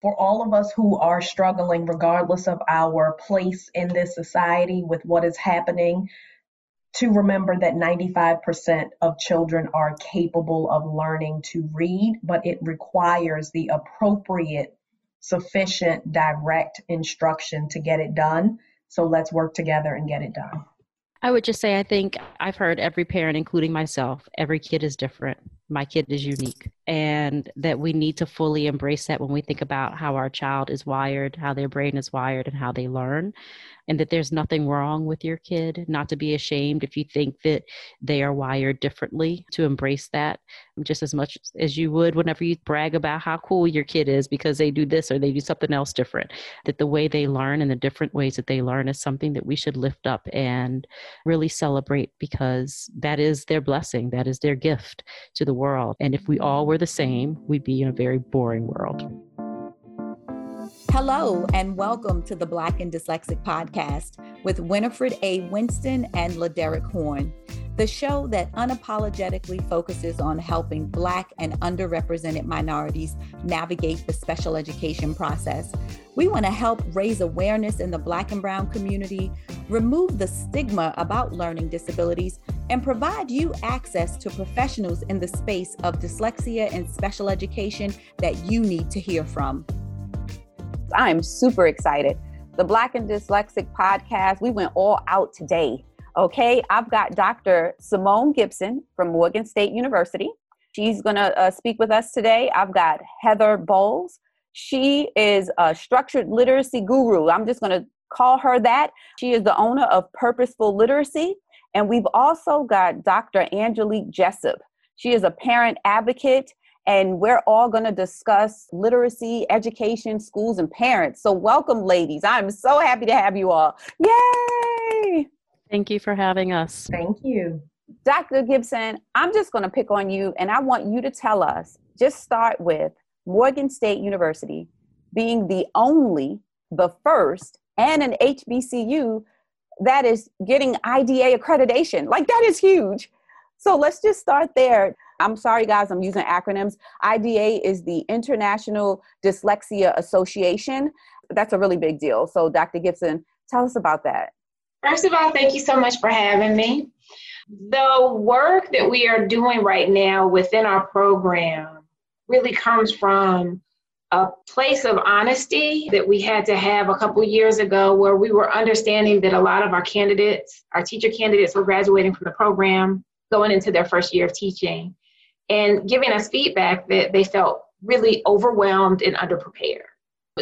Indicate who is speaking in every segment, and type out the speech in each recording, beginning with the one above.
Speaker 1: for all of us who are struggling, regardless of our place in this society with what is happening, to remember that 95% of children are capable of learning to read, but it requires the appropriate, sufficient, direct instruction to get it done. So let's work together and get it done.
Speaker 2: I would just say, I think I've heard every parent, including myself, every kid is different. My kid is unique. And that we need to fully embrace that when we think about how our child is wired, how their brain is wired, and how they learn and that there's nothing wrong with your kid, not to be ashamed if you think that they are wired differently, to embrace that just as much as you would whenever you brag about how cool your kid is because they do this or they do something else different. That the way they learn and the different ways that they learn is something that we should lift up and really celebrate because that is their blessing, that is their gift to the world. And if we all mm-hmm. were the same, we'd be in a very boring world.
Speaker 3: Hello, and welcome to the Black and Dyslexic podcast with Winifred A. Winston and Laderick Horn, the show that unapologetically focuses on helping Black and underrepresented minorities navigate the special education process. We want to help raise awareness in the Black and Brown community, remove the stigma about learning disabilities, and provide you access to professionals in the space of dyslexia and special education that you need to hear from. I'm super excited. The Black and Dyslexic podcast, we went all out today. Okay, I've got Dr. Simone Gibson from Morgan State University. She's going to uh, speak with us today. I've got Heather Bowles. She is a structured literacy guru. I'm just going to call her that. She is the owner of Purposeful Literacy. And we've also got Dr. Angelique Jessup. She is a parent advocate and we're all going to discuss literacy, education, schools, and parents. So, welcome, ladies. I'm so happy to have you all. Yay!
Speaker 2: Thank you for having us.
Speaker 1: Thank you.
Speaker 3: Dr. Gibson, I'm just going to pick on you and I want you to tell us just start with Morgan State University being the only, the first, and an HBCU that is getting IDA accreditation. Like, that is huge. So, let's just start there. I'm sorry, guys, I'm using acronyms. IDA is the International Dyslexia Association. That's a really big deal. So, Dr. Gibson, tell us about that.
Speaker 4: First of all, thank you so much for having me. The work that we are doing right now within our program really comes from a place of honesty that we had to have a couple years ago where we were understanding that a lot of our candidates, our teacher candidates, were graduating from the program, going into their first year of teaching and giving us feedback that they felt really overwhelmed and underprepared.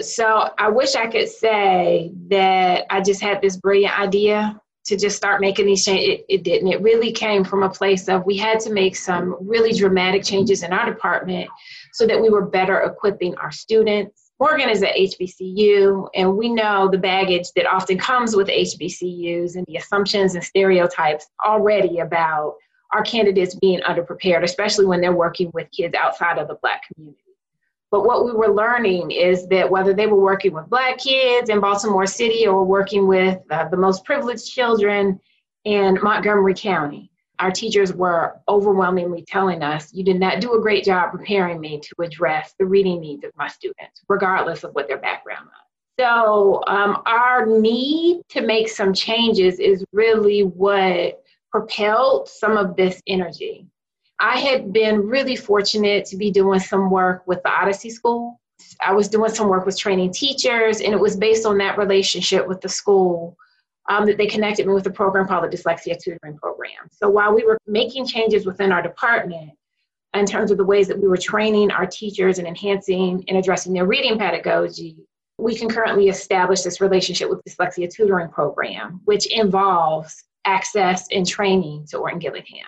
Speaker 4: So I wish I could say that I just had this brilliant idea to just start making these changes. It, it didn't. It really came from a place of we had to make some really dramatic changes in our department so that we were better equipping our students. Morgan is at HBCU, and we know the baggage that often comes with HBCUs and the assumptions and stereotypes already about our candidates being underprepared, especially when they're working with kids outside of the Black community. But what we were learning is that whether they were working with Black kids in Baltimore City or working with uh, the most privileged children in Montgomery County, our teachers were overwhelmingly telling us, You did not do a great job preparing me to address the reading needs of my students, regardless of what their background was. So, um, our need to make some changes is really what propelled some of this energy. I had been really fortunate to be doing some work with the Odyssey School. I was doing some work with training teachers, and it was based on that relationship with the school um, that they connected me with a program called the Dyslexia Tutoring Program. So while we were making changes within our department in terms of the ways that we were training our teachers and enhancing and addressing their reading pedagogy, we concurrently established this relationship with Dyslexia Tutoring Program, which involves access and training to Orton Gillingham.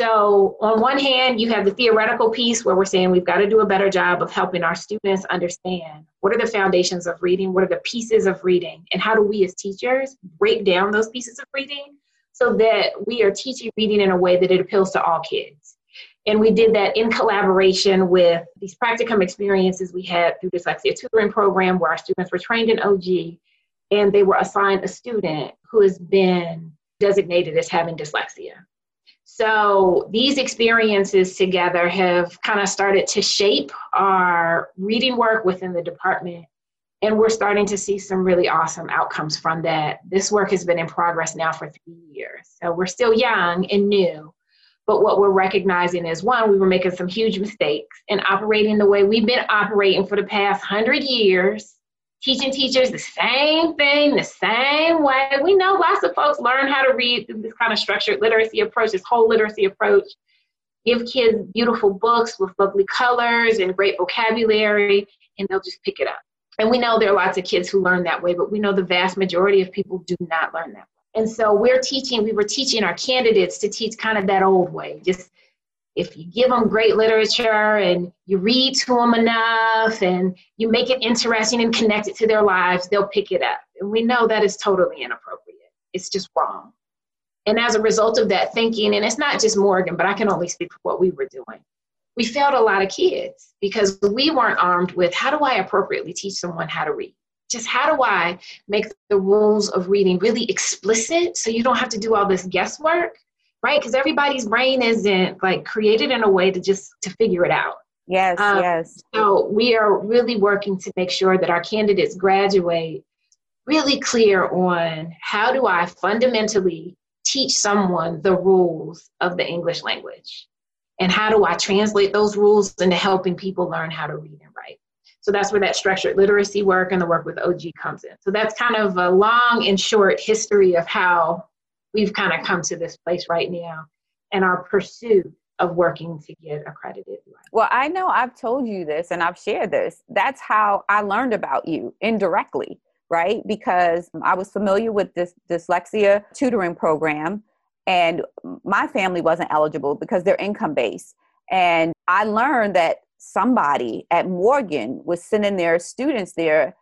Speaker 4: So, on one hand, you have the theoretical piece where we're saying we've got to do a better job of helping our students understand what are the foundations of reading, what are the pieces of reading, and how do we as teachers break down those pieces of reading so that we are teaching reading in a way that it appeals to all kids. And we did that in collaboration with these practicum experiences we had through Dyslexia Tutoring Program, where our students were trained in OG and they were assigned a student who has been designated as having dyslexia. So these experiences together have kind of started to shape our reading work within the department. And we're starting to see some really awesome outcomes from that. This work has been in progress now for three years. So we're still young and new. But what we're recognizing is one, we were making some huge mistakes and operating the way we've been operating for the past hundred years teaching teachers the same thing the same way. We know lots of folks learn how to read through this kind of structured literacy approach, this whole literacy approach. Give kids beautiful books with lovely colors and great vocabulary, and they'll just pick it up. And we know there are lots of kids who learn that way, but we know the vast majority of people do not learn that way. And so we're teaching, we were teaching our candidates to teach kind of that old way, just if you give them great literature and you read to them enough and you make it interesting and connect it to their lives, they'll pick it up. And we know that is totally inappropriate. It's just wrong. And as a result of that thinking, and it's not just Morgan, but I can only speak for what we were doing, we failed a lot of kids because we weren't armed with how do I appropriately teach someone how to read? Just how do I make the rules of reading really explicit so you don't have to do all this guesswork? Right? Because everybody's brain isn't like created in a way to just to figure it out.
Speaker 3: Yes, um, yes.
Speaker 4: So we are really working to make sure that our candidates graduate really clear on how do I fundamentally teach someone the rules of the English language? And how do I translate those rules into helping people learn how to read and write? So that's where that structured literacy work and the work with OG comes in. So that's kind of a long and short history of how we've kind of come to this place right now and our pursuit of working to get accredited.
Speaker 3: Well, I know I've told you this and I've shared this. That's how I learned about you indirectly, right? Because I was familiar with this dyslexia tutoring program and my family wasn't eligible because they're income based. And I learned that somebody at Morgan was sending their students there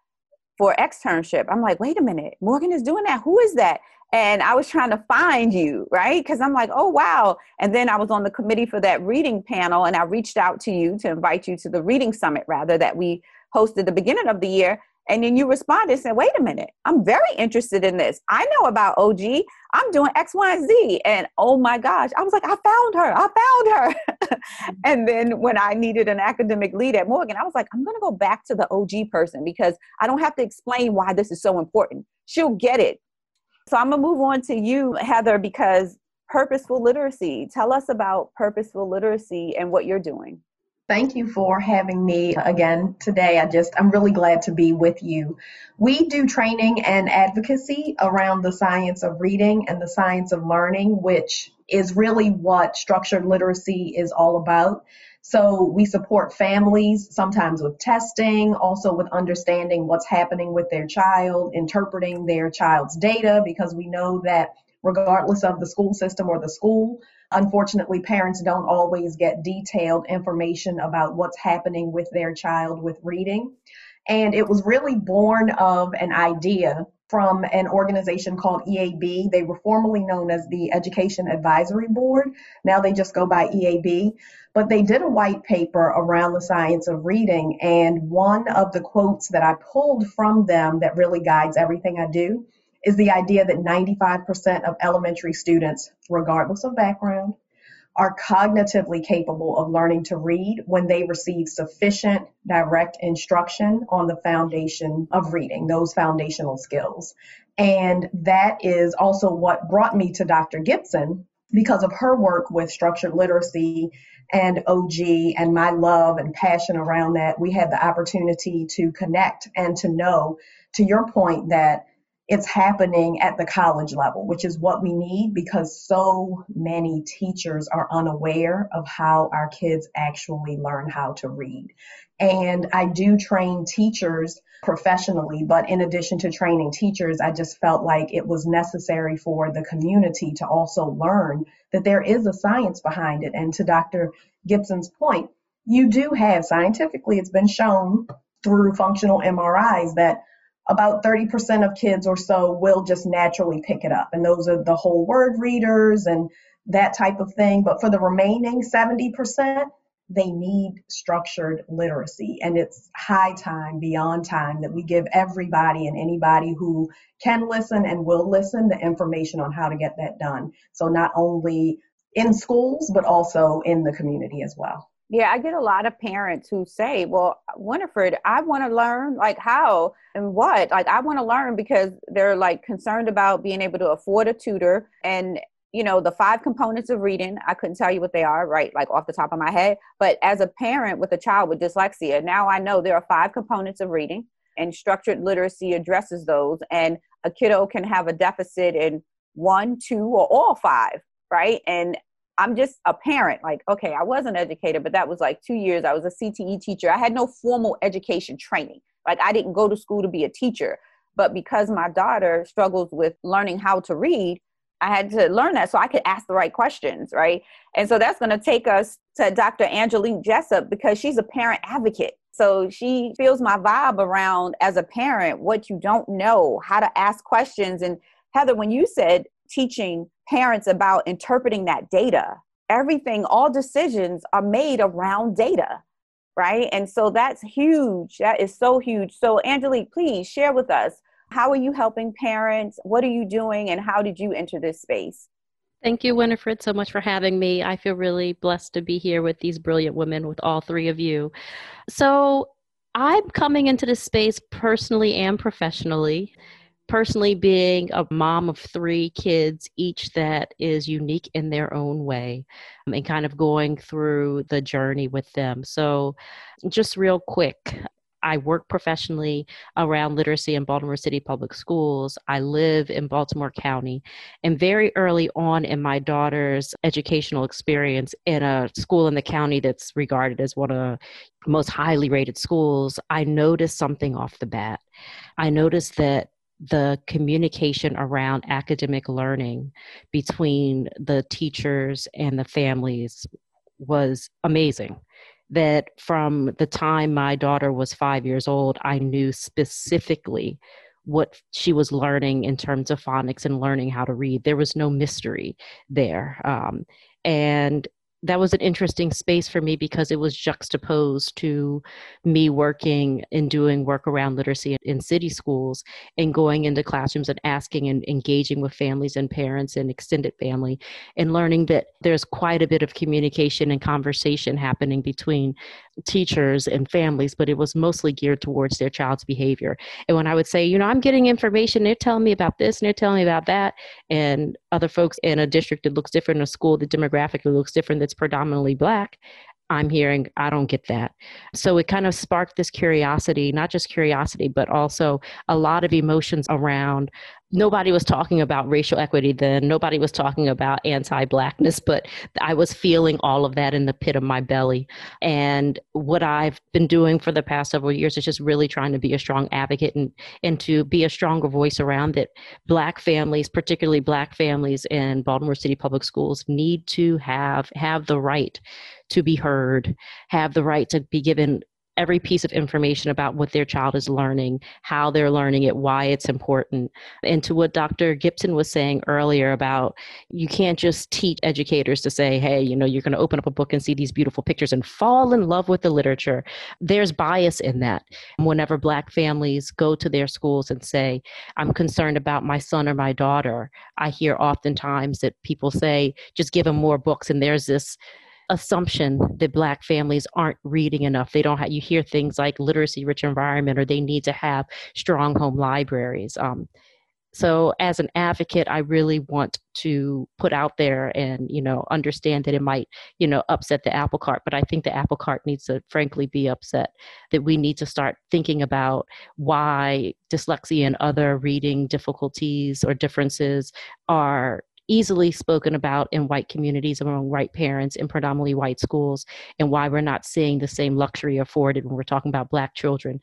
Speaker 3: for externship. I'm like, wait a minute, Morgan is doing that. Who is that? and I was trying to find you, right? Because I'm like, oh, wow. And then I was on the committee for that reading panel, and I reached out to you to invite you to the reading summit, rather, that we hosted the beginning of the year. And then you responded and said, wait a minute, I'm very interested in this. I know about OG. I'm doing X, Y, Z. And oh my gosh, I was like, I found her. I found her. and then when I needed an academic lead at Morgan, I was like, I'm going to go back to the OG person because I don't have to explain why this is so important. She'll get it so I'm going to move on to you, Heather, because purposeful literacy. Tell us about purposeful literacy and what you're doing.
Speaker 1: Thank you for having me again today. I just, I'm really glad to be with you. We do training and advocacy around the science of reading and the science of learning, which is really what structured literacy is all about. So we support families sometimes with testing, also with understanding what's happening with their child, interpreting their child's data, because we know that regardless of the school system or the school, unfortunately, parents don't always get detailed information about what's happening with their child with reading. And it was really born of an idea from an organization called EAB. They were formerly known as the Education Advisory Board. Now they just go by EAB. But they did a white paper around the science of reading. And one of the quotes that I pulled from them that really guides everything I do is the idea that 95% of elementary students, regardless of background, are cognitively capable of learning to read when they receive sufficient direct instruction on the foundation of reading, those foundational skills. And that is also what brought me to Dr. Gibson because of her work with structured literacy and OG and my love and passion around that. We had the opportunity to connect and to know, to your point, that it's happening at the college level, which is what we need because so many teachers are unaware of how our kids actually learn how to read. And I do train teachers professionally, but in addition to training teachers, I just felt like it was necessary for the community to also learn that there is a science behind it. And to Dr. Gibson's point, you do have scientifically, it's been shown through functional MRIs that about 30% of kids or so will just naturally pick it up. And those are the whole word readers and that type of thing. But for the remaining 70%, they need structured literacy. And it's high time, beyond time, that we give everybody and anybody who can listen and will listen the information on how to get that done. So not only in schools, but also in the community as well.
Speaker 3: Yeah, I get a lot of parents who say, Well, Winifred, I want to learn like how and what. Like, I want to learn because they're like concerned about being able to afford a tutor. And, you know, the five components of reading, I couldn't tell you what they are, right? Like off the top of my head. But as a parent with a child with dyslexia, now I know there are five components of reading, and structured literacy addresses those. And a kiddo can have a deficit in one, two, or all five, right? And I'm just a parent. Like, okay, I wasn't educated, but that was like two years. I was a CTE teacher. I had no formal education training. Like, I didn't go to school to be a teacher. But because my daughter struggles with learning how to read, I had to learn that so I could ask the right questions, right? And so that's going to take us to Dr. Angelique Jessup because she's a parent advocate. So she feels my vibe around as a parent what you don't know, how to ask questions. And Heather, when you said teaching parents about interpreting that data. Everything, all decisions are made around data, right? And so that's huge. That is so huge. So, Angelique, please share with us how are you helping parents? What are you doing? And how did you enter this space?
Speaker 2: Thank you, Winifred, so much for having me. I feel really blessed to be here with these brilliant women, with all three of you. So, I'm coming into this space personally and professionally personally being a mom of three kids each that is unique in their own way um, and kind of going through the journey with them so just real quick I work professionally around literacy in Baltimore City Public Schools. I live in Baltimore County. And very early on in my daughter's educational experience in a school in the county that's regarded as one of the most highly rated schools, I noticed something off the bat. I noticed that the communication around academic learning between the teachers and the families was amazing. That from the time my daughter was five years old, I knew specifically what she was learning in terms of phonics and learning how to read. There was no mystery there. Um, and that was an interesting space for me because it was juxtaposed to me working and doing work around literacy in city schools and going into classrooms and asking and engaging with families and parents and extended family and learning that there's quite a bit of communication and conversation happening between teachers and families, but it was mostly geared towards their child's behavior. And when I would say, you know, I'm getting information, they're telling me about this and they're telling me about that, and other folks in a district that looks different, a school that demographically looks different, that's predominantly black, I'm hearing, I don't get that. So it kind of sparked this curiosity, not just curiosity, but also a lot of emotions around. Nobody was talking about racial equity then. Nobody was talking about anti blackness, but I was feeling all of that in the pit of my belly. And what I've been doing for the past several years is just really trying to be a strong advocate and, and to be a stronger voice around that black families, particularly black families in Baltimore City Public Schools, need to have have the right to be heard, have the right to be given every piece of information about what their child is learning, how they're learning it, why it's important. And to what Dr. Gibson was saying earlier about you can't just teach educators to say, hey, you know, you're going to open up a book and see these beautiful pictures and fall in love with the literature. There's bias in that. Whenever Black families go to their schools and say, I'm concerned about my son or my daughter, I hear oftentimes that people say, just give them more books. And there's this assumption that black families aren't reading enough. They don't have you hear things like literacy rich environment or they need to have strong home libraries um, so as an advocate i really want to put out there and you know understand that it might you know upset the apple cart but i think the apple cart needs to frankly be upset that we need to start thinking about why dyslexia and other reading difficulties or differences are easily spoken about in white communities among white parents in predominantly white schools and why we're not seeing the same luxury afforded when we're talking about black children.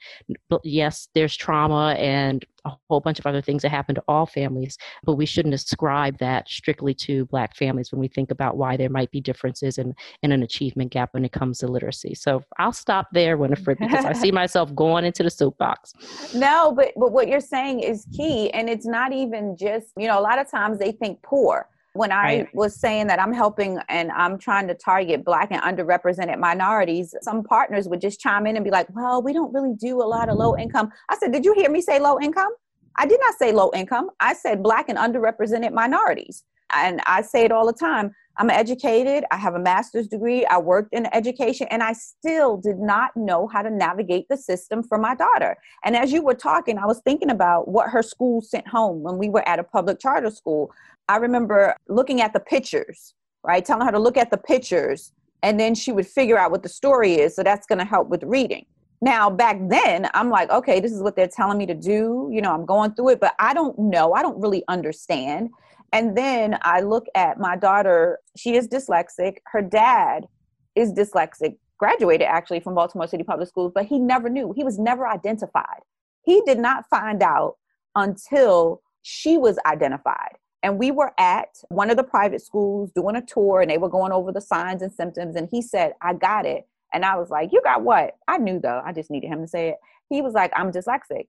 Speaker 2: But yes there's trauma and a whole bunch of other things that happen to all families but we shouldn't ascribe that strictly to black families when we think about why there might be differences in, in an achievement gap when it comes to literacy. So i'll stop there winifred because i see myself going into the soapbox.
Speaker 3: No but, but what you're saying is key and it's not even just you know a lot of times they think poor when I right. was saying that I'm helping and I'm trying to target Black and underrepresented minorities, some partners would just chime in and be like, well, we don't really do a lot of low income. I said, did you hear me say low income? I did not say low income. I said Black and underrepresented minorities. And I say it all the time. I'm educated. I have a master's degree. I worked in education, and I still did not know how to navigate the system for my daughter. And as you were talking, I was thinking about what her school sent home when we were at a public charter school. I remember looking at the pictures, right? Telling her to look at the pictures, and then she would figure out what the story is. So that's going to help with reading. Now, back then, I'm like, okay, this is what they're telling me to do. You know, I'm going through it, but I don't know. I don't really understand. And then I look at my daughter, she is dyslexic. Her dad is dyslexic, graduated actually from Baltimore City Public Schools, but he never knew. He was never identified. He did not find out until she was identified. And we were at one of the private schools doing a tour and they were going over the signs and symptoms. And he said, I got it. And I was like, You got what? I knew though. I just needed him to say it. He was like, I'm dyslexic.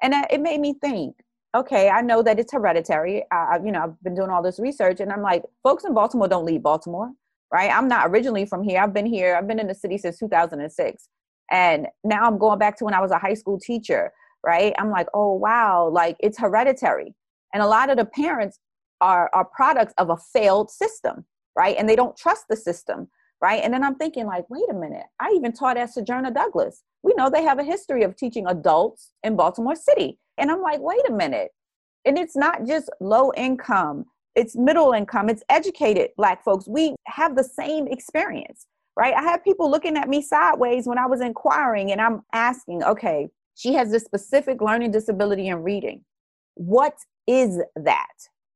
Speaker 3: And it made me think, okay, I know that it's hereditary. I, you know, I've been doing all this research, and I'm like, folks in Baltimore don't leave Baltimore, right? I'm not originally from here. I've been here. I've been in the city since 2006, and now I'm going back to when I was a high school teacher, right? I'm like, oh wow, like it's hereditary, and a lot of the parents are are products of a failed system, right? And they don't trust the system, right? And then I'm thinking, like, wait a minute, I even taught at Sojourner Douglas. We know they have a history of teaching adults in Baltimore City and I'm like, wait a minute. And it's not just low income, it's middle income, it's educated Black folks. We have the same experience, right? I had people looking at me sideways when I was inquiring, and I'm asking, okay, she has this specific learning disability in reading. What is that?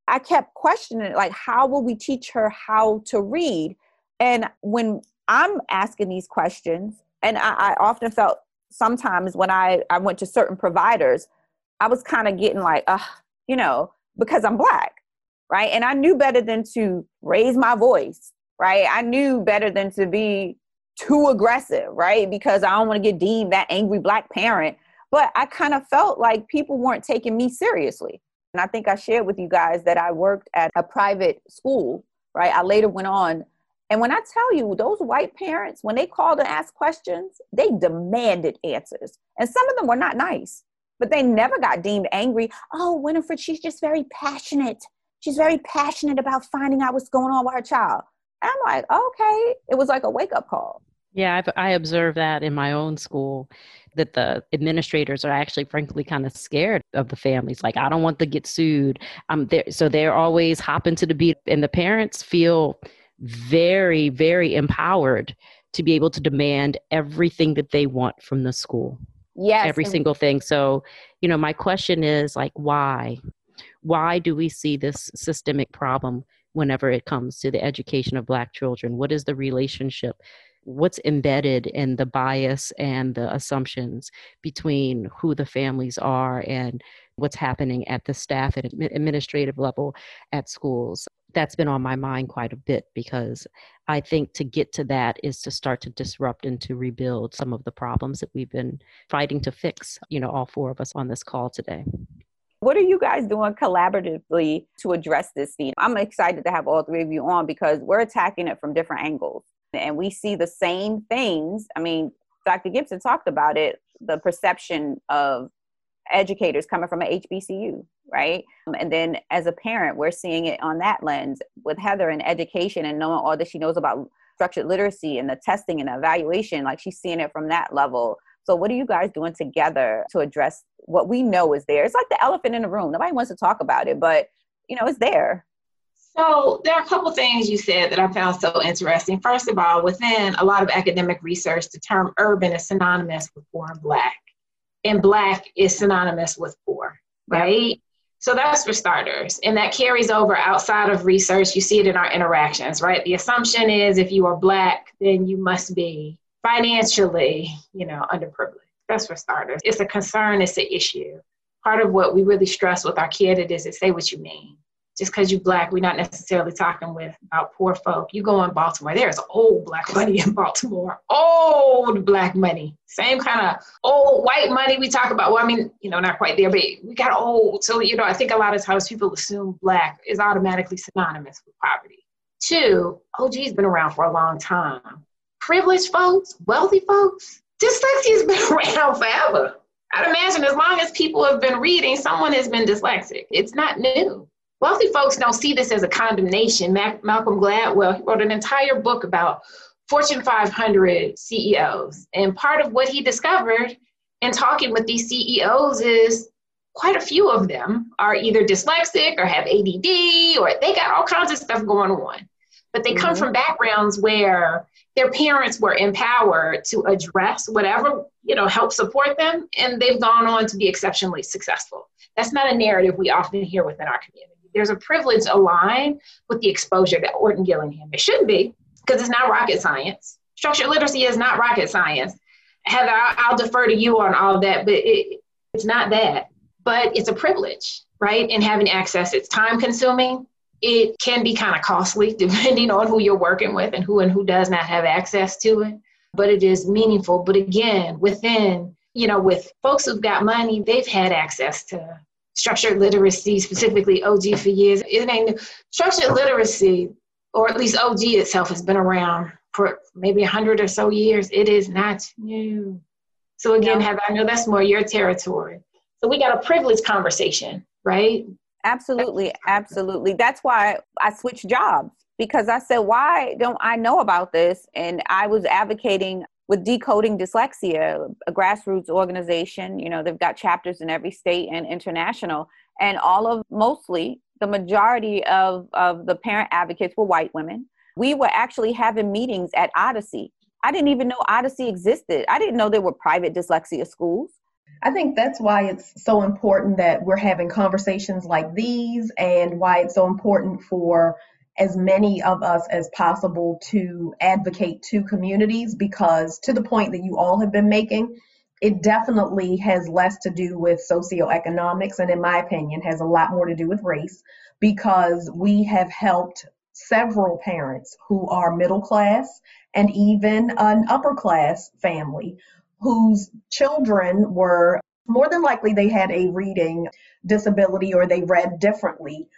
Speaker 3: I kept questioning, like, how will we teach her how to read? And when I'm asking these questions, and I, I often felt sometimes when I, I went to certain providers, I was kind of getting like, uh, you know, because I'm black, right? And I knew better than to raise my voice, right? I knew better than to be too aggressive, right? Because I don't want to get deemed that angry black parent. But I kind of felt like people weren't taking me seriously. And I think I shared with you guys that I worked at a private school, right? I later went on. And when I tell you, those white parents, when they called and asked questions, they demanded answers. And some of them were not nice but they never got deemed angry. Oh, Winifred, she's just very passionate. She's very passionate about finding out what's going on with her child. And I'm like, okay. It was like a wake up call.
Speaker 2: Yeah, I've, I observe that in my own school that the administrators are actually, frankly, kind of scared of the families. Like, I don't want to get sued. Um, there, so they're always hopping to the beat, and the parents feel very, very empowered to be able to demand everything that they want from the school.
Speaker 3: Yes.
Speaker 2: Every single thing. So, you know, my question is like, why? Why do we see this systemic problem whenever it comes to the education of Black children? What is the relationship? What's embedded in the bias and the assumptions between who the families are and what's happening at the staff and administrative level at schools? That's been on my mind quite a bit because I think to get to that is to start to disrupt and to rebuild some of the problems that we've been fighting to fix, you know, all four of us on this call today.
Speaker 3: What are you guys doing collaboratively to address this theme? I'm excited to have all three of you on because we're attacking it from different angles and we see the same things. I mean, Dr. Gibson talked about it the perception of educators coming from an HBCU, right? Um, and then as a parent, we're seeing it on that lens with Heather in education and knowing all that she knows about structured literacy and the testing and the evaluation, like she's seeing it from that level. So, what are you guys doing together to address what we know is there? It's like the elephant in the room. Nobody wants to talk about it, but you know, it's there.
Speaker 4: So, there are a couple things you said that I found so interesting. First of all, within a lot of academic research, the term urban is synonymous with poor and black and black is synonymous with poor, right? So that's for starters. And that carries over outside of research. You see it in our interactions, right? The assumption is if you are black, then you must be financially, you know, underprivileged. That's for starters. It's a concern, it's an issue. Part of what we really stress with our candidates is say what you mean just because you're black, we're not necessarily talking with about poor folk. You go in Baltimore, there's old black money in Baltimore, old black money. Same kind of old white money we talk about. Well, I mean, you know, not quite there, but we got old. So, you know, I think a lot of times people assume black is automatically synonymous with poverty. Two, OG's been around for a long time. Privileged folks, wealthy folks, dyslexia's been around forever. I'd imagine as long as people have been reading, someone has been dyslexic. It's not new wealthy folks don't see this as a condemnation. Mac- Malcolm Gladwell wrote an entire book about Fortune 500 CEOs. And part of what he discovered in talking with these CEOs is quite a few of them are either dyslexic or have ADD or they got all kinds of stuff going on. But they come mm-hmm. from backgrounds where their parents were empowered to address whatever, you know, help support them, and they've gone on to be exceptionally successful. That's not a narrative we often hear within our community. There's a privilege aligned with the exposure that Orton Gillingham. It shouldn't be, because it's not rocket science. Structured literacy is not rocket science. Heather, I'll, I'll defer to you on all that, but it, it's not that. But it's a privilege, right? And having access, it's time consuming. It can be kind of costly depending on who you're working with and who and who does not have access to it. But it is meaningful. But again, within, you know, with folks who've got money, they've had access to structured literacy, specifically OG for years. It ain't structured literacy, or at least OG itself, has been around for maybe a hundred or so years. It is not new. So again, no. I know that's more your territory. So we got a privileged conversation, right?
Speaker 3: Absolutely, absolutely. That's why I switched jobs because I said, why don't I know about this? And I was advocating with Decoding Dyslexia, a grassroots organization. You know, they've got chapters in every state and international. And all of mostly the majority of, of the parent advocates were white women. We were actually having meetings at Odyssey. I didn't even know Odyssey existed. I didn't know there were private dyslexia schools.
Speaker 1: I think that's why it's so important that we're having conversations like these and why it's so important for as many of us as possible to advocate to communities because to the point that you all have been making, it definitely has less to do with socioeconomics and in my opinion has a lot more to do with race because we have helped several parents who are middle class and even an upper class family whose children were more than likely they had a reading disability or they read differently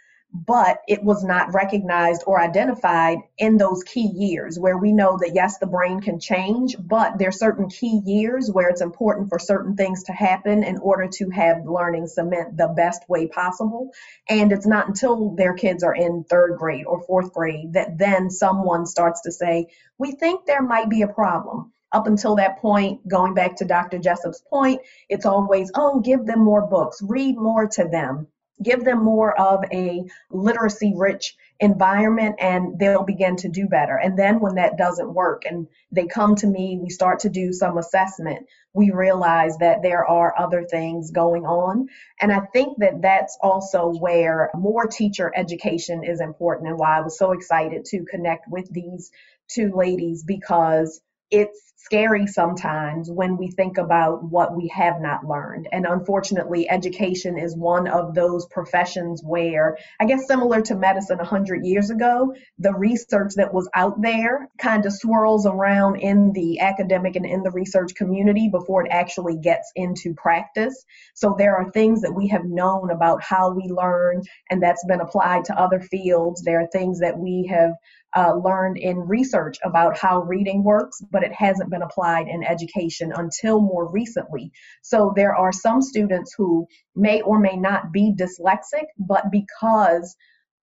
Speaker 1: but it was not recognized or identified in those key years where we know that yes the brain can change but there's certain key years where it's important for certain things to happen in order to have learning cement the best way possible. And it's not until their kids are in third grade or fourth grade that then someone starts to say we think there might be a problem. Up until that point, going back to Dr. Jessup's point, it's always, oh, give them more books, read more to them, give them more of a literacy rich environment and they'll begin to do better. And then when that doesn't work and they come to me, we start to do some assessment, we realize that there are other things going on. And I think that that's also where more teacher education is important and why I was so excited to connect with these two ladies because it's scary sometimes when we think about what we have not learned. And unfortunately, education is one of those professions where, I guess, similar to medicine 100 years ago, the research that was out there kind of swirls around in the academic and in the research community before it actually gets into practice. So there are things that we have known about how we learn, and that's been applied to other fields. There are things that we have uh, learned in research about how reading works, but it hasn't been applied in education until more recently. So there are some students who may or may not be dyslexic, but because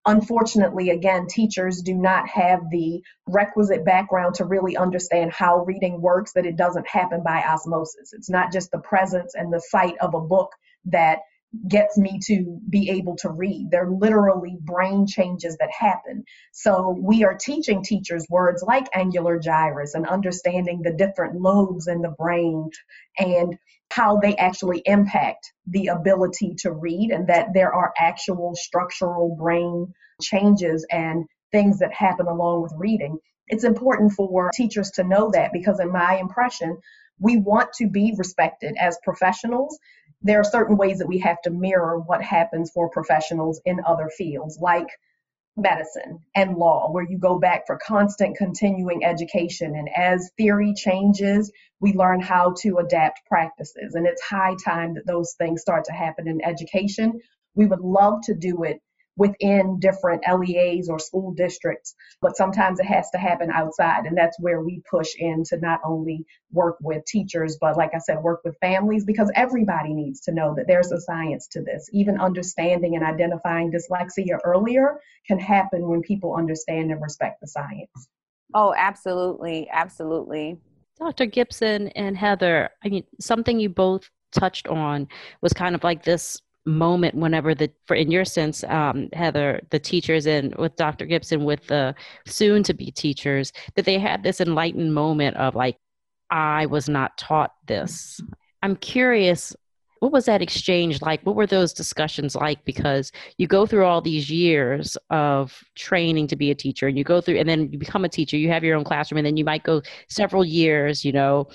Speaker 1: unfortunately, again, teachers do not have the requisite background to really understand how reading works, that it doesn't happen by osmosis. It's not just the presence and the sight of a book that gets me to be able to read. They're literally brain changes that happen. So we are teaching teachers words like angular gyrus and understanding the different lobes in the brain and how they actually impact the ability to read and that there are actual structural brain changes and things that happen along with reading. It's important for teachers to know that because in my impression, we want to be respected as professionals there are certain ways that we have to mirror what happens for professionals in other fields, like medicine and law, where you go back for constant continuing education. And as theory changes, we learn how to adapt practices. And it's high time that those things start to happen in education. We would love to do it within different LEAs or school districts, but sometimes it has to happen outside. And that's where we push in to not only work with teachers, but like I said, work with families because everybody needs to know that there's a science to this. Even understanding and identifying dyslexia earlier can happen when people understand and respect the science.
Speaker 3: Oh, absolutely. Absolutely.
Speaker 2: Dr. Gibson and Heather, I mean, something you both touched on was kind of like this moment whenever the for in your sense um, heather the teachers and with dr gibson with the soon to be teachers that they had this enlightened moment of like i was not taught this. I'm curious what was that exchange like? What were those discussions like? Because you go through all these years of training to be a teacher and you go through and then you become a teacher you have your own classroom and then you might go several years you know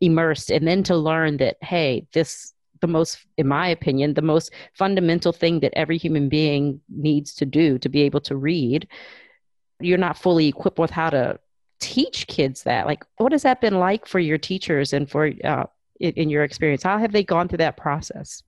Speaker 2: immersed and then to learn that hey this the most in my opinion the most fundamental thing that every human being needs to do to be able to read. You're not fully equipped with how to teach kids that. Like what has that been like for your teachers and for uh, in, in your experience? How have they gone through that process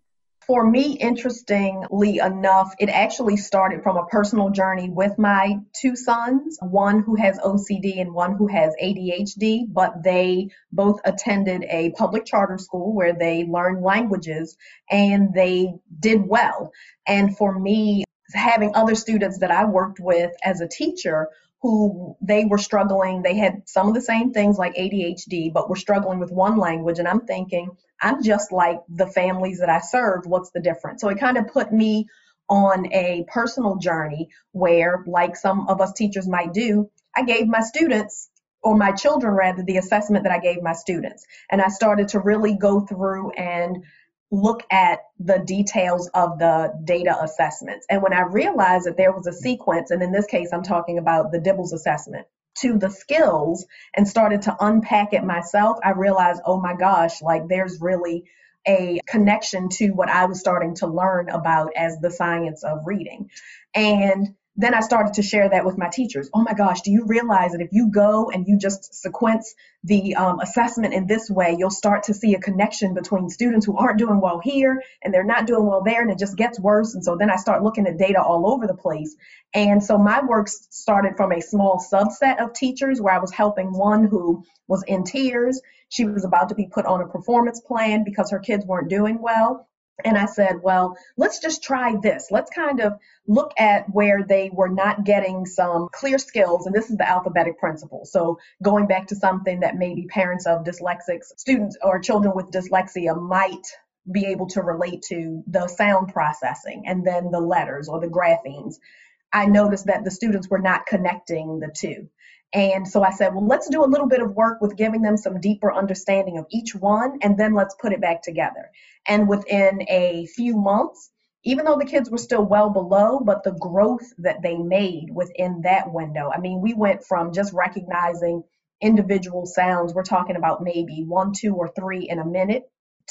Speaker 1: for me, interestingly enough, it actually started from a personal journey with my two sons, one who has OCD and one who has ADHD, but they both attended a public charter school where they learned languages and they did well. And for me, having other students that I worked with as a teacher who they were struggling. They had some of the same things like ADHD, but were struggling with one language. And I'm thinking, I'm just like the families that I served. What's the difference? So it kind of put me on a personal journey where, like some of us teachers might do, I gave my students or my children rather the assessment that I gave my students. And I started to really go through and look at the details of the data assessments. And when I realized that there was a sequence, and in this case, I'm talking about the DIBELS assessment, to the skills and started to unpack it myself, I realized, oh my gosh, like there's really a connection to what I was starting to learn about as the science of reading. And then I started to share that with my teachers. Oh my gosh, do you realize that if you go and you just sequence the um, assessment in this way, you'll start to see a connection between students who aren't doing well here and they're not doing well there, and it just gets worse. And so then I start looking at data all over the place. And so my work started from a small subset of teachers where I was helping one who was in tears. She was about to be put on a performance plan because her kids weren't doing well. And I said, well, let's just try this. Let's kind of look at where they were not getting some clear skills. And this is the alphabetic principle. So going back to something that maybe parents of dyslexics, students or children with dyslexia might be able to relate to the sound processing and then the letters or the graphemes. I noticed that the students were not connecting the two. And so I said, well, let's do a little bit of work with giving them some deeper understanding of each one, and then let's put it back together. And within a few months, even though the kids were still well below, but the growth that they made within that window. I mean, we went from just recognizing individual sounds, we're talking about maybe one, two, or three in a minute,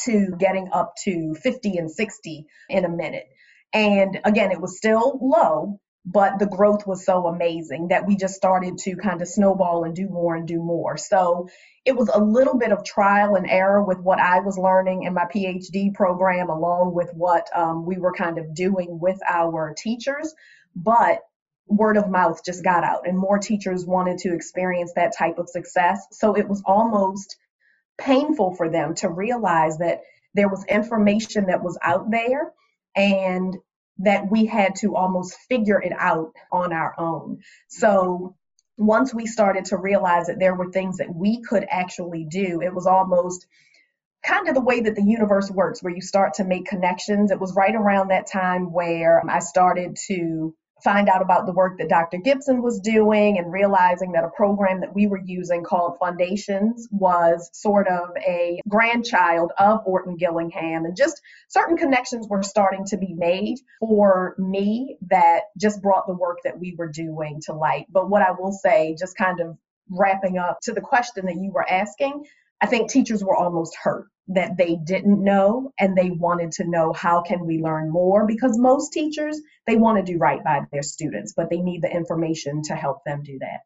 Speaker 1: to getting up to 50 and 60 in a minute. And again, it was still low, but the growth was so amazing that we just started to kind of snowball and do more and do more. So it was a little bit of trial and error with what I was learning in my PhD program, along with what um, we were kind of doing with our teachers. But word of mouth just got out, and more teachers wanted to experience that type of success. So it was almost painful for them to realize that there was information that was out there and that we had to almost figure it out on our own. So once we started to realize that there were things that we could actually do, it was almost kind of the way that the universe works, where you start to make connections. It was right around that time where I started to find out about the work that Dr. Gibson was doing and realizing that a program that we were using called Fundations was sort of a grandchild of Orton Gillingham. And just certain connections were starting to be made for me that just brought the work that we were doing to light. But what I will say, just kind of wrapping up to the question that you were asking, I think teachers were almost hurt that they didn't know and they wanted to know how can we learn more? Because most teachers they want to do right by their students but they need the information to help them do that.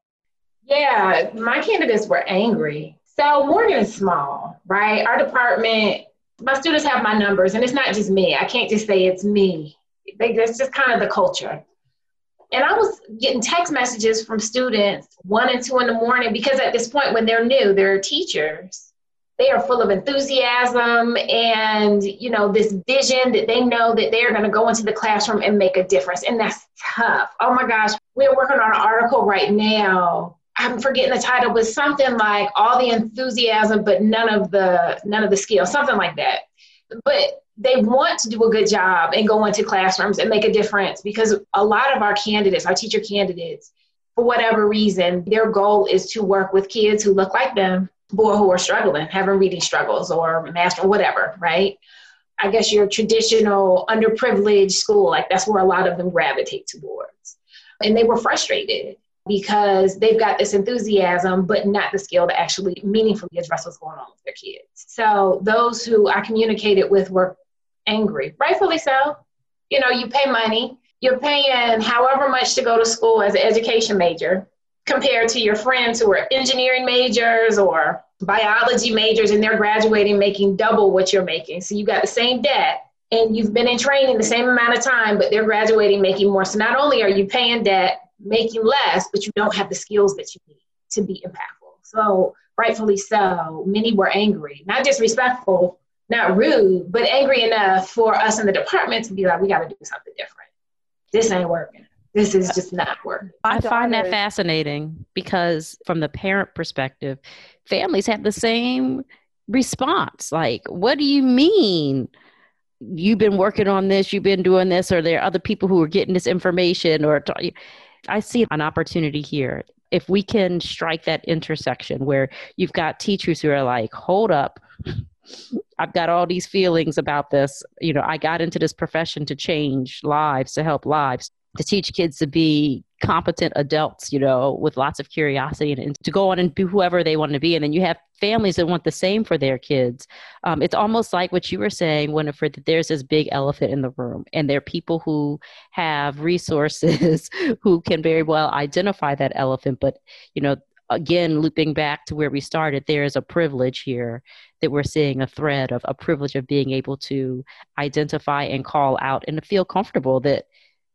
Speaker 4: Yeah my candidates were angry. So morgan small right? Our department my students have my numbers and it's not just me. I can't just say it's me. They, that's just kind of the culture. And I was getting text messages from students one and two in the morning because at this point, when they're new, they're teachers. They are full of enthusiasm and you know this vision that they know that they're going to go into the classroom and make a difference, and that's tough. Oh my gosh, we're working on an article right now I'm forgetting the title, but something like all the enthusiasm, but none of the none of the skill, something like that. But they want to do a good job and go into classrooms and make a difference because a lot of our candidates, our teacher candidates, for whatever reason, their goal is to work with kids who look like them, or who are struggling, having reading struggles or master, whatever, right? I guess your traditional underprivileged school, like that's where a lot of them gravitate towards. And they were frustrated because they've got this enthusiasm, but not the skill to actually meaningfully address what's going on with their kids. So those who I communicated with were angry, rightfully so. You know, you pay money, you're paying however much to go to school as an education major compared to your friends who are engineering majors or biology majors and they're graduating making double what you're making. So you got the same debt and you've been in training the same amount of time, but they're graduating making more. So not only are you paying debt, making less, but you don't have the skills that you need to be impactful. So, rightfully so, many were angry, not disrespectful, not rude, but angry enough for us in the department to be like, we got to do something different. This ain't working. This is just not work.
Speaker 2: I find that fascinating because, from the parent perspective, families have the same response. Like, what do you mean? You've been working on this, you've been doing this, or there are other people who are getting this information, or I see an opportunity here. If we can strike that intersection where you've got teachers who are like, hold up, I've got all these feelings about this. You know, I got into this profession to change lives, to help lives to teach kids to be competent adults, you know, with lots of curiosity and, and, to go on and be whoever they want to be. And then you have families that want the same for their kids. Um, it's almost like what you were saying, Winifred, that there's this big elephant in the room, and there are people who have resources who can very well identify that elephant. But, you know, again, looping back to where we started, there is a privilege here that we're seeing a thread of a privilege of being able to identify and call out and to feel comfortable that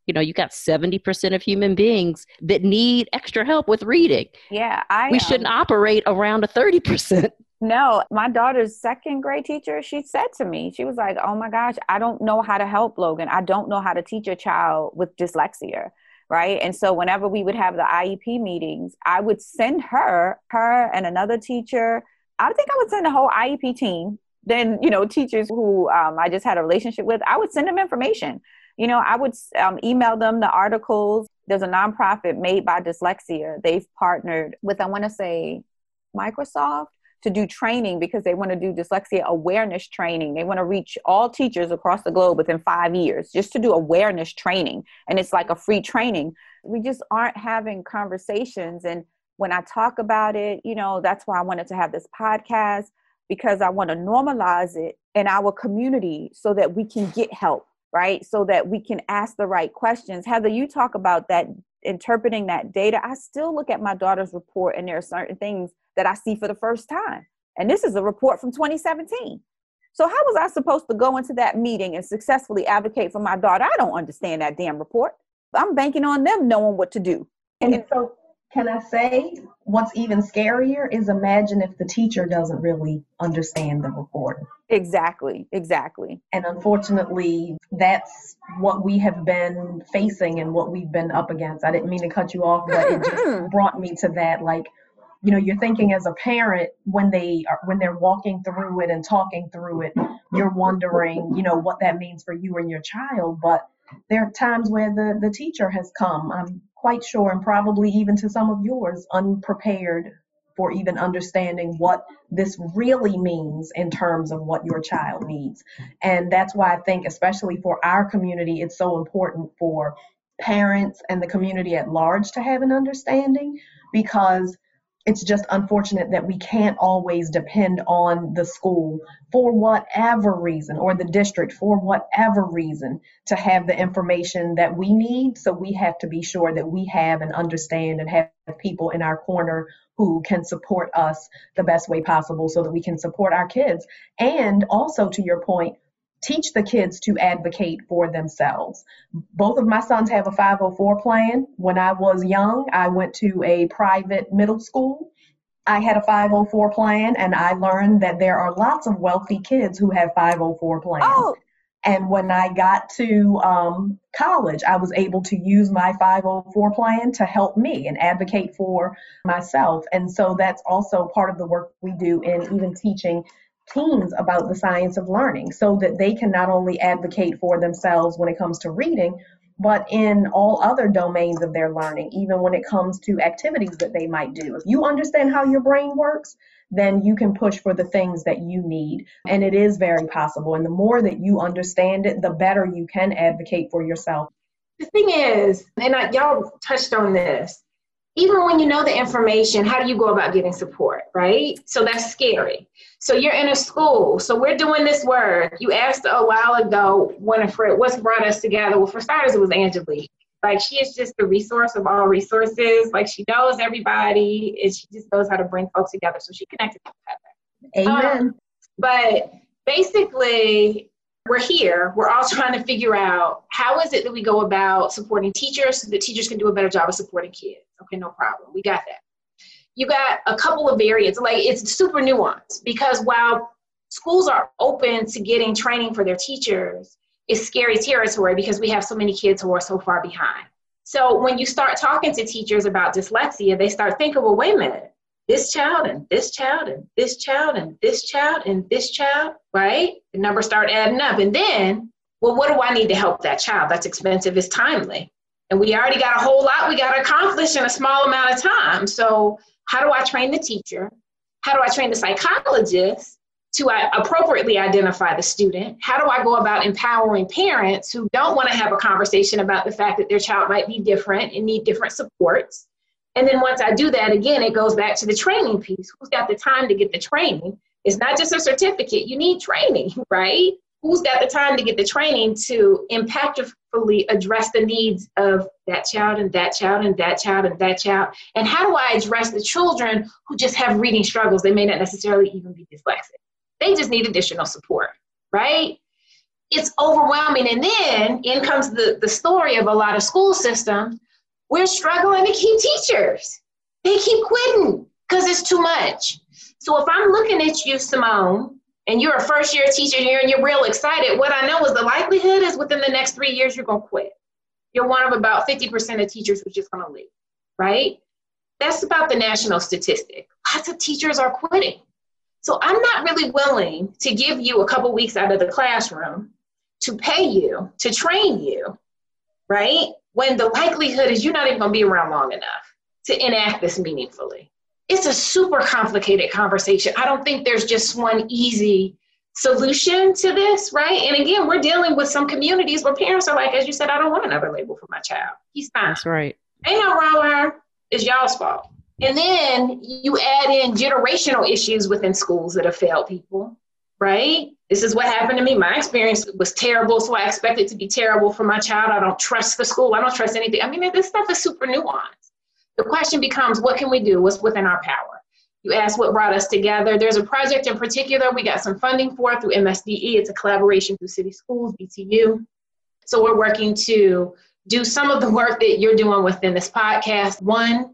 Speaker 2: you know you got 70% of human beings that need extra help with reading.
Speaker 3: Yeah i
Speaker 2: we shouldn't um, operate around a 30%
Speaker 3: no my daughter's second grade teacher she said to me she was like oh my gosh i don't know how to help logan. I don't know how to teach a child with dyslexia right? And so whenever we would have the iep meetings i would send her her and another teacher i think i would send the whole iep team then you know teachers who um, i just had a relationship with i would send them information you know, I would um, email them the articles. There's a nonprofit made by Dyslexia. They've partnered with, I want to say, Microsoft to do training because they want to do dyslexia awareness training. They want to reach all teachers across the globe within five years just to do awareness training. And it's like a free training. We just aren't having conversations. And when I talk about it, you know, that's why I wanted to have this podcast because I want to normalize it in our community so that we can get help right? So that we can ask the right questions. Heather, you talk about that interpreting that data. I still look at my daughter's report and there are certain things that I see for the first time. And this is a report from 2017. So how was I supposed to go into that meeting and successfully advocate for my daughter? I don't understand that damn report. I'm banking on them knowing what to do.
Speaker 1: And, and so can I say what's even scarier is imagine if the teacher doesn't really understand the report.
Speaker 3: Exactly, exactly.
Speaker 1: And unfortunately, that's what we have been facing and what we've been up against. I didn't mean to cut you off, but it just brought me to that like you know you're thinking as a parent when they are when they're walking through it and talking through it you're wondering you know what that means for you and your child but there are times where the the teacher has come i'm quite sure, and probably even to some of yours, unprepared for even understanding what this really means in terms of what your child needs. And that's why I think, especially for our community, it's so important for parents and the community at large to have an understanding because it's just unfortunate that we can't always depend on the school for whatever reason or the district for whatever reason to have the information that we need. So we have to be sure that we have and understand and have people in our corner who can support us the best way possible so that we can support our kids. And also, to your point, teach the kids to advocate for themselves. Both of my sons have a 504 plan. When I was young, I went to a private middle school. I had a 504 plan, and I learned that there are lots of wealthy kids who have 504 plans.
Speaker 5: Oh,
Speaker 1: And when I got to um, college, I was able to use my 504 plan to help me and advocate for myself. And so that's also part of the work we do in even teaching teens about the science of learning so that they can not only advocate for themselves when it comes to reading, but in all other domains of their learning, even when it comes to activities that they might do. If you understand how your brain works, then you can push for the things that you need. And it is very possible. And the more that you understand it, the better you can advocate for yourself.
Speaker 4: The thing is, and I, y'all touched on this, even when you know the information, how do you go about getting support, right? So that's scary. So you're in a school. So we're doing this work. You asked a while ago, Winifred, what's brought us together? Well, for starters, it was Angelique. Like she is just the resource of all resources. Like she knows everybody and she just knows how to bring folks together. So she connected with Heather.
Speaker 1: Amen.
Speaker 4: Um, but basically, we're here. We're all trying to figure out how is it that we go about supporting teachers so that teachers can do a better job of supporting kids. Okay, no problem. We got that. You got a couple of variants. Like it's super nuanced because while schools are open to getting training for their teachers, it's scary territory because we have so many kids who are so far behind. So when you start talking to teachers about dyslexia, they start thinking, well, wait a minute, this child and this child and this child and this child and this child, right? The numbers start adding up. And then, well, what do I need to help that child? That's expensive, it's timely. And we already got a whole lot we got to accomplish in a small amount of time. So, how do I train the teacher? How do I train the psychologist to uh, appropriately identify the student? How do I go about empowering parents who don't want to have a conversation about the fact that their child might be different and need different supports? And then once I do that, again, it goes back to the training piece. Who's got the time to get the training? It's not just a certificate, you need training, right? Who's got the time to get the training to impactfully address the needs of that child and that child and that child and that child? And how do I address the children who just have reading struggles? They may not necessarily even be dyslexic, they just need additional support, right? It's overwhelming. And then in comes the, the story of a lot of school systems we're struggling to keep teachers. They keep quitting because it's too much. So if I'm looking at you, Simone, and you're a first year teacher here and you're real excited, what I know is the likelihood is within the next three years you're going to quit. You're one of about 50% of teachers who's just going to leave, right? That's about the national statistic. Lots of teachers are quitting. So I'm not really willing to give you a couple weeks out of the classroom to pay you, to train you, right? When the likelihood is you're not even going to be around long enough to enact this meaningfully. It's a super complicated conversation. I don't think there's just one easy solution to this, right? And again, we're dealing with some communities where parents are like, as you said, I don't want another label for my child. He's fine.
Speaker 2: That's right.
Speaker 4: Ain't no wrong It's y'all's fault. And then you add in generational issues within schools that have failed people, right? This is what happened to me. My experience was terrible, so I expect it to be terrible for my child. I don't trust the school. I don't trust anything. I mean, this stuff is super nuanced. The question becomes, what can we do? What's within our power? You asked what brought us together. There's a project in particular we got some funding for through MSDE. It's a collaboration through City Schools, BTU. So we're working to do some of the work that you're doing within this podcast. One,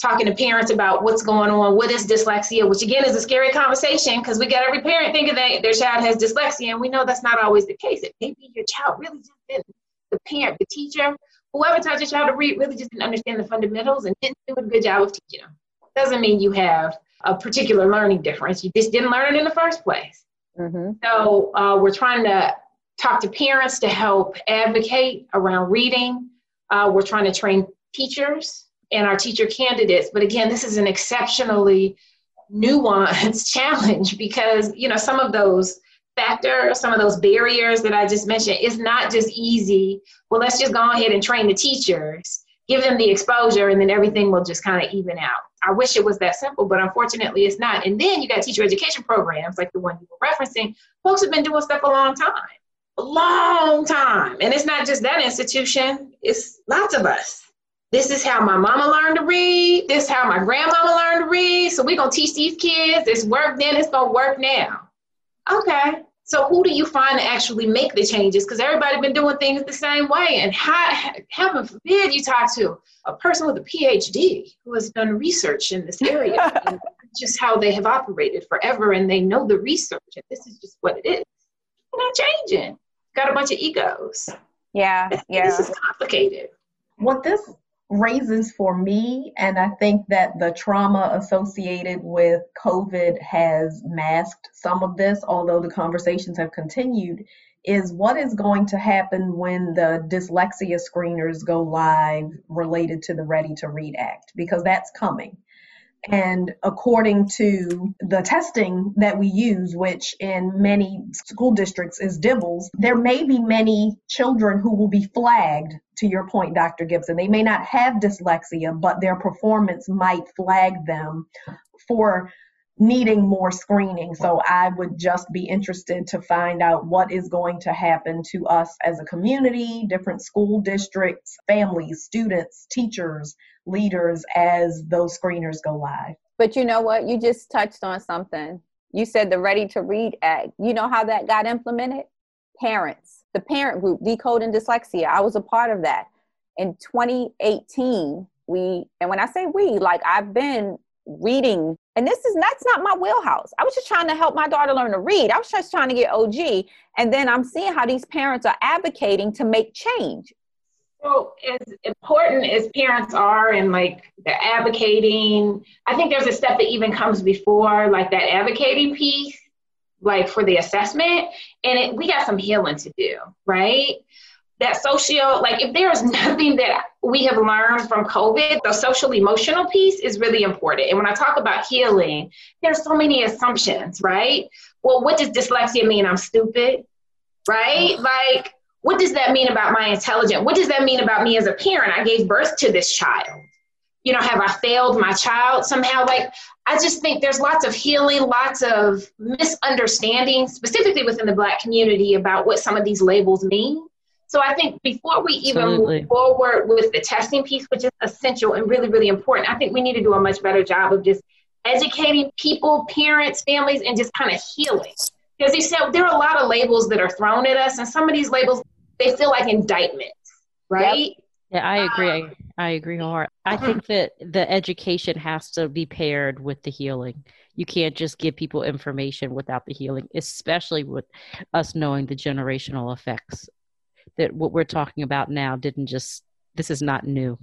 Speaker 4: talking to parents about what's going on, what is dyslexia, which again is a scary conversation because we got every parent thinking that their child has dyslexia, and we know that's not always the case. It maybe your child really just didn't, the parent, the teacher, whoever taught your child to read really just didn't understand the fundamentals and didn't do a good job of teaching them. Doesn't mean you have a particular learning difference. You just didn't learn it in the first place. Mm-hmm. So uh, we're trying to talk to parents to help advocate around reading. Uh, we're trying to train teachers and our teacher candidates. But again, this is an exceptionally nuanced challenge because, you know, some of those factors, some of those barriers that I just mentioned, it's not just easy. Well, let's just go ahead and train the teachers, give them the exposure, and then everything will just kind of even out. I wish it was that simple, but unfortunately it's not. And then you got teacher education programs like the one you were referencing. Folks have been doing stuff a long time, a long time. And it's not just that institution, it's lots of us this is how my mama learned to read. This is how my grandmama learned to read. So we're gonna teach these kids. It's work then, it's gonna work now. Okay. So who do you find to actually make the changes? Because everybody been doing things the same way. And how, heaven forbid you talk to a person with a PhD who has done research in this area and just how they have operated forever and they know the research and this is just what it is. You're not changing. Got a bunch of egos.
Speaker 3: Yeah, yeah.
Speaker 4: This is complicated.
Speaker 1: What this raises for me, and I think that the trauma associated with COVID has masked some of this, although the conversations have continued, is what is going to happen when the dyslexia screeners go live related to the Ready to Read Act, because that's coming. And according to the testing that we use, which in many school districts is DIBELS, there may be many children who will be flagged, to your point, Dr. Gibson. They may not have dyslexia, but their performance might flag them for needing more screening. So I would just be interested to find out what is going to happen to us as a community, different school districts, families, students, teachers, leaders as those screeners go live.
Speaker 3: But you know what? You just touched on something. You said the Ready to Read Act. You know how that got implemented? Parents, the parent group, Decoding Dyslexia. I was a part of that. In 2018, we, and when I say we, like I've been reading, and this is that's not my wheelhouse. I was just trying to help my daughter learn to read. I was just trying to get OG. And then I'm seeing how these parents are advocating to make change.
Speaker 4: So, as important as parents are and like the advocating, I think there's a step that even comes before like that advocating piece, like for the assessment. And it, we got some healing to do, right? That social, like if there's nothing that we have learned from COVID, the social emotional piece is really important. And when I talk about healing, there's so many assumptions, right? Well, what does dyslexia mean? I'm stupid, right? Like, what does that mean about my intelligence? What does that mean about me as a parent? I gave birth to this child. You know, have I failed my child somehow? Like, I just think there's lots of healing, lots of misunderstanding, specifically within the Black community, about what some of these labels mean. So I think before we even Absolutely. move forward with the testing piece, which is essential and really, really important, I think we need to do a much better job of just educating people, parents, families, and just kind of healing. Because you said there are a lot of labels that are thrown at us, and some of these labels they feel like indictments, right? Yep.
Speaker 2: Yeah, I agree. Um, I agree hard. I think that the education has to be paired with the healing. You can't just give people information without the healing, especially with us knowing the generational effects that what we're talking about now didn't just, this is not new.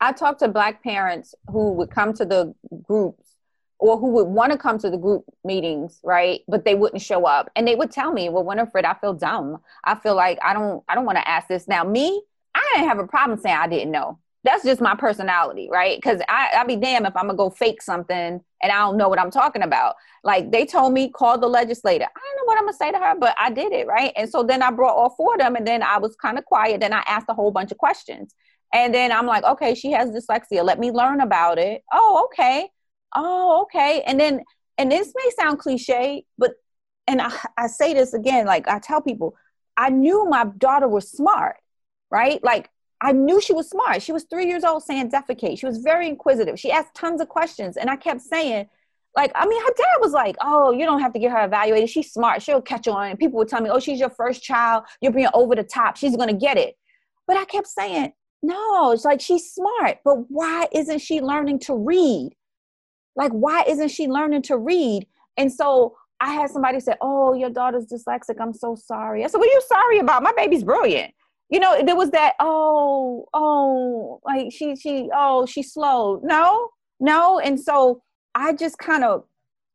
Speaker 3: I talked to Black parents who would come to the groups or who would want to come to the group meetings, right? But they wouldn't show up. And they would tell me, well, Winifred, I feel dumb. I feel like I don't I don't want to ask this. Now, me, I didn't have a problem saying I didn't know. That's just my personality, right? Because I I'd be damn if I'm gonna go fake something and I don't know what I'm talking about. Like they told me, call the legislator. I don't know what I'm gonna say to her, but I did it, right? And so then I brought all four of them and then I was kind of quiet. Then I asked a whole bunch of questions. And then I'm like, okay, she has dyslexia. Let me learn about it. Oh, okay oh, okay. And then, and this may sound cliche, but, and I, I say this again, like I tell people, I knew my daughter was smart, right? Like I knew she was smart. She was three years old saying defecate. She was very inquisitive. She asked tons of questions. And I kept saying, like, I mean, her dad was like, oh, you don't have to get her evaluated. She's smart. She'll catch on. And people would tell me, oh, she's your first child. You're being over the top. She's going to get it. But I kept saying, no, it's like she's smart. But why isn't she learning to read? Like, why isn't she learning to read? And so I had somebody say, Oh, your daughter's dyslexic. I'm so sorry. I said, What are you sorry about? My baby's brilliant. You know, there was that, oh, oh, like she, she, oh, she's slow. No, no. And so I just kind of,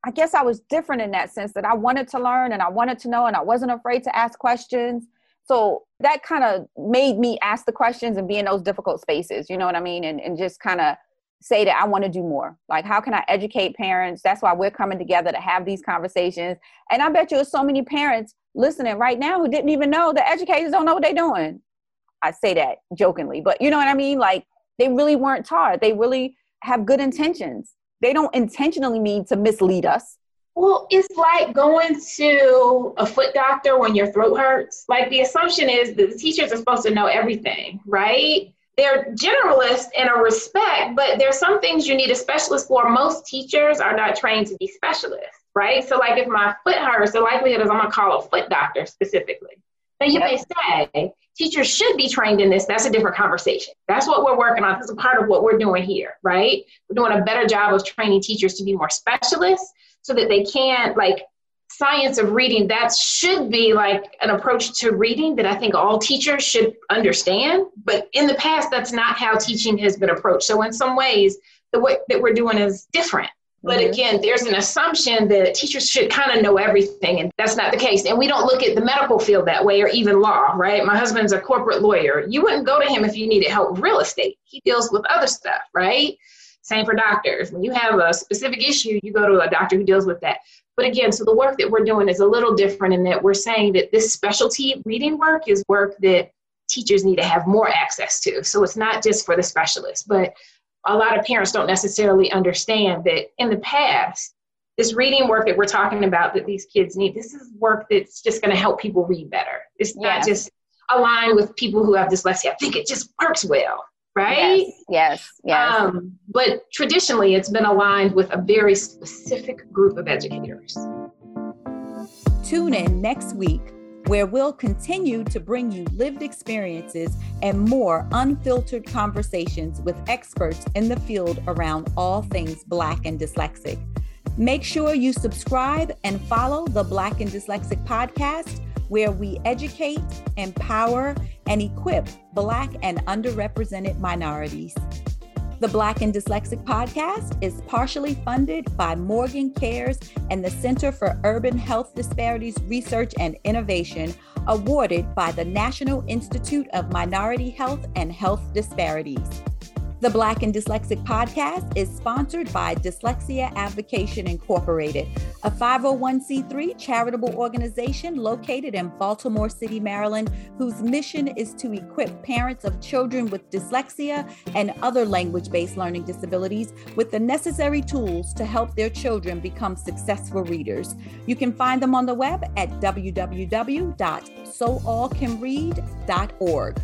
Speaker 3: I guess I was different in that sense that I wanted to learn and I wanted to know and I wasn't afraid to ask questions. So that kind of made me ask the questions and be in those difficult spaces, you know what I mean? And, and just kind of say that I want to do more. Like, how can I educate parents? That's why we're coming together to have these conversations. And I bet you there's so many parents listening right now who didn't even know the educators don't know what they're doing. I say that jokingly, but you know what I mean? Like, they really weren't taught. They really have good intentions. They don't intentionally mean to mislead us.
Speaker 4: Well, it's like going to a foot doctor when your throat hurts. Like, the assumption is that the teachers are supposed to know everything, right? They're generalists in a respect, but there's some things you need a specialist for. Most teachers are not trained to be specialists. right? So, like if my foot hurts, the likelihood is I'm gonna call a foot doctor specifically. Now, you yep. may say teachers should be trained in this. That's a different conversation. That's what we're working on. This is a part of what we're doing here, right? We're doing a better job of training teachers to be more specialists so that they can, like, science of reading, that should be like an approach to reading that I think all teachers should understand. But in the past, that's not how teaching has been approached. So, in some ways, the way that we're doing is different. But mm-hmm. again, there's an assumption that teachers should kind of know everything, and that's not the case. And we don't look at the medical field that way or even law, right? My husband's a corporate lawyer. You wouldn't go to him if you needed help with real estate. He deals with other stuff, right? Same for doctors. When you have a specific issue, you go to a doctor who deals with that. But again, so the work that we're doing is a little different in that we're saying that this specialty reading work is work that teachers need to have more access to. So it's not just for the specialists, but a lot of parents don't necessarily understand that in the past, this reading work that we're talking about that these kids need, this is work that's just going to help people read better. It's not just aligned with people who have dyslexia. I think it just works well, right?
Speaker 5: Yes, yes. yes. Um,
Speaker 4: but traditionally, it's been aligned with a very specific group of educators.
Speaker 3: Tune in next week where we'll continue to bring you lived experiences and more unfiltered conversations with experts in the field around all things Black and dyslexic. Make sure you subscribe and follow the Black and Dyslexic podcast, where we educate, empower, and equip Black and underrepresented minorities. The Black and Dyslexic podcast is partially funded by Morgan Cares and the Center for Urban Health Disparities Research and Innovation, awarded by the National Institute of Minority Health and Health Disparities. The Black and Dyslexic podcast is sponsored by Dyslexia Advocation Incorporated, a 501c3 charitable organization located in Baltimore City, Maryland, whose mission is to equip parents of children with dyslexia and other language based learning disabilities with the necessary tools to help their children become successful readers. You can find them on the web at www.soallcanread.org.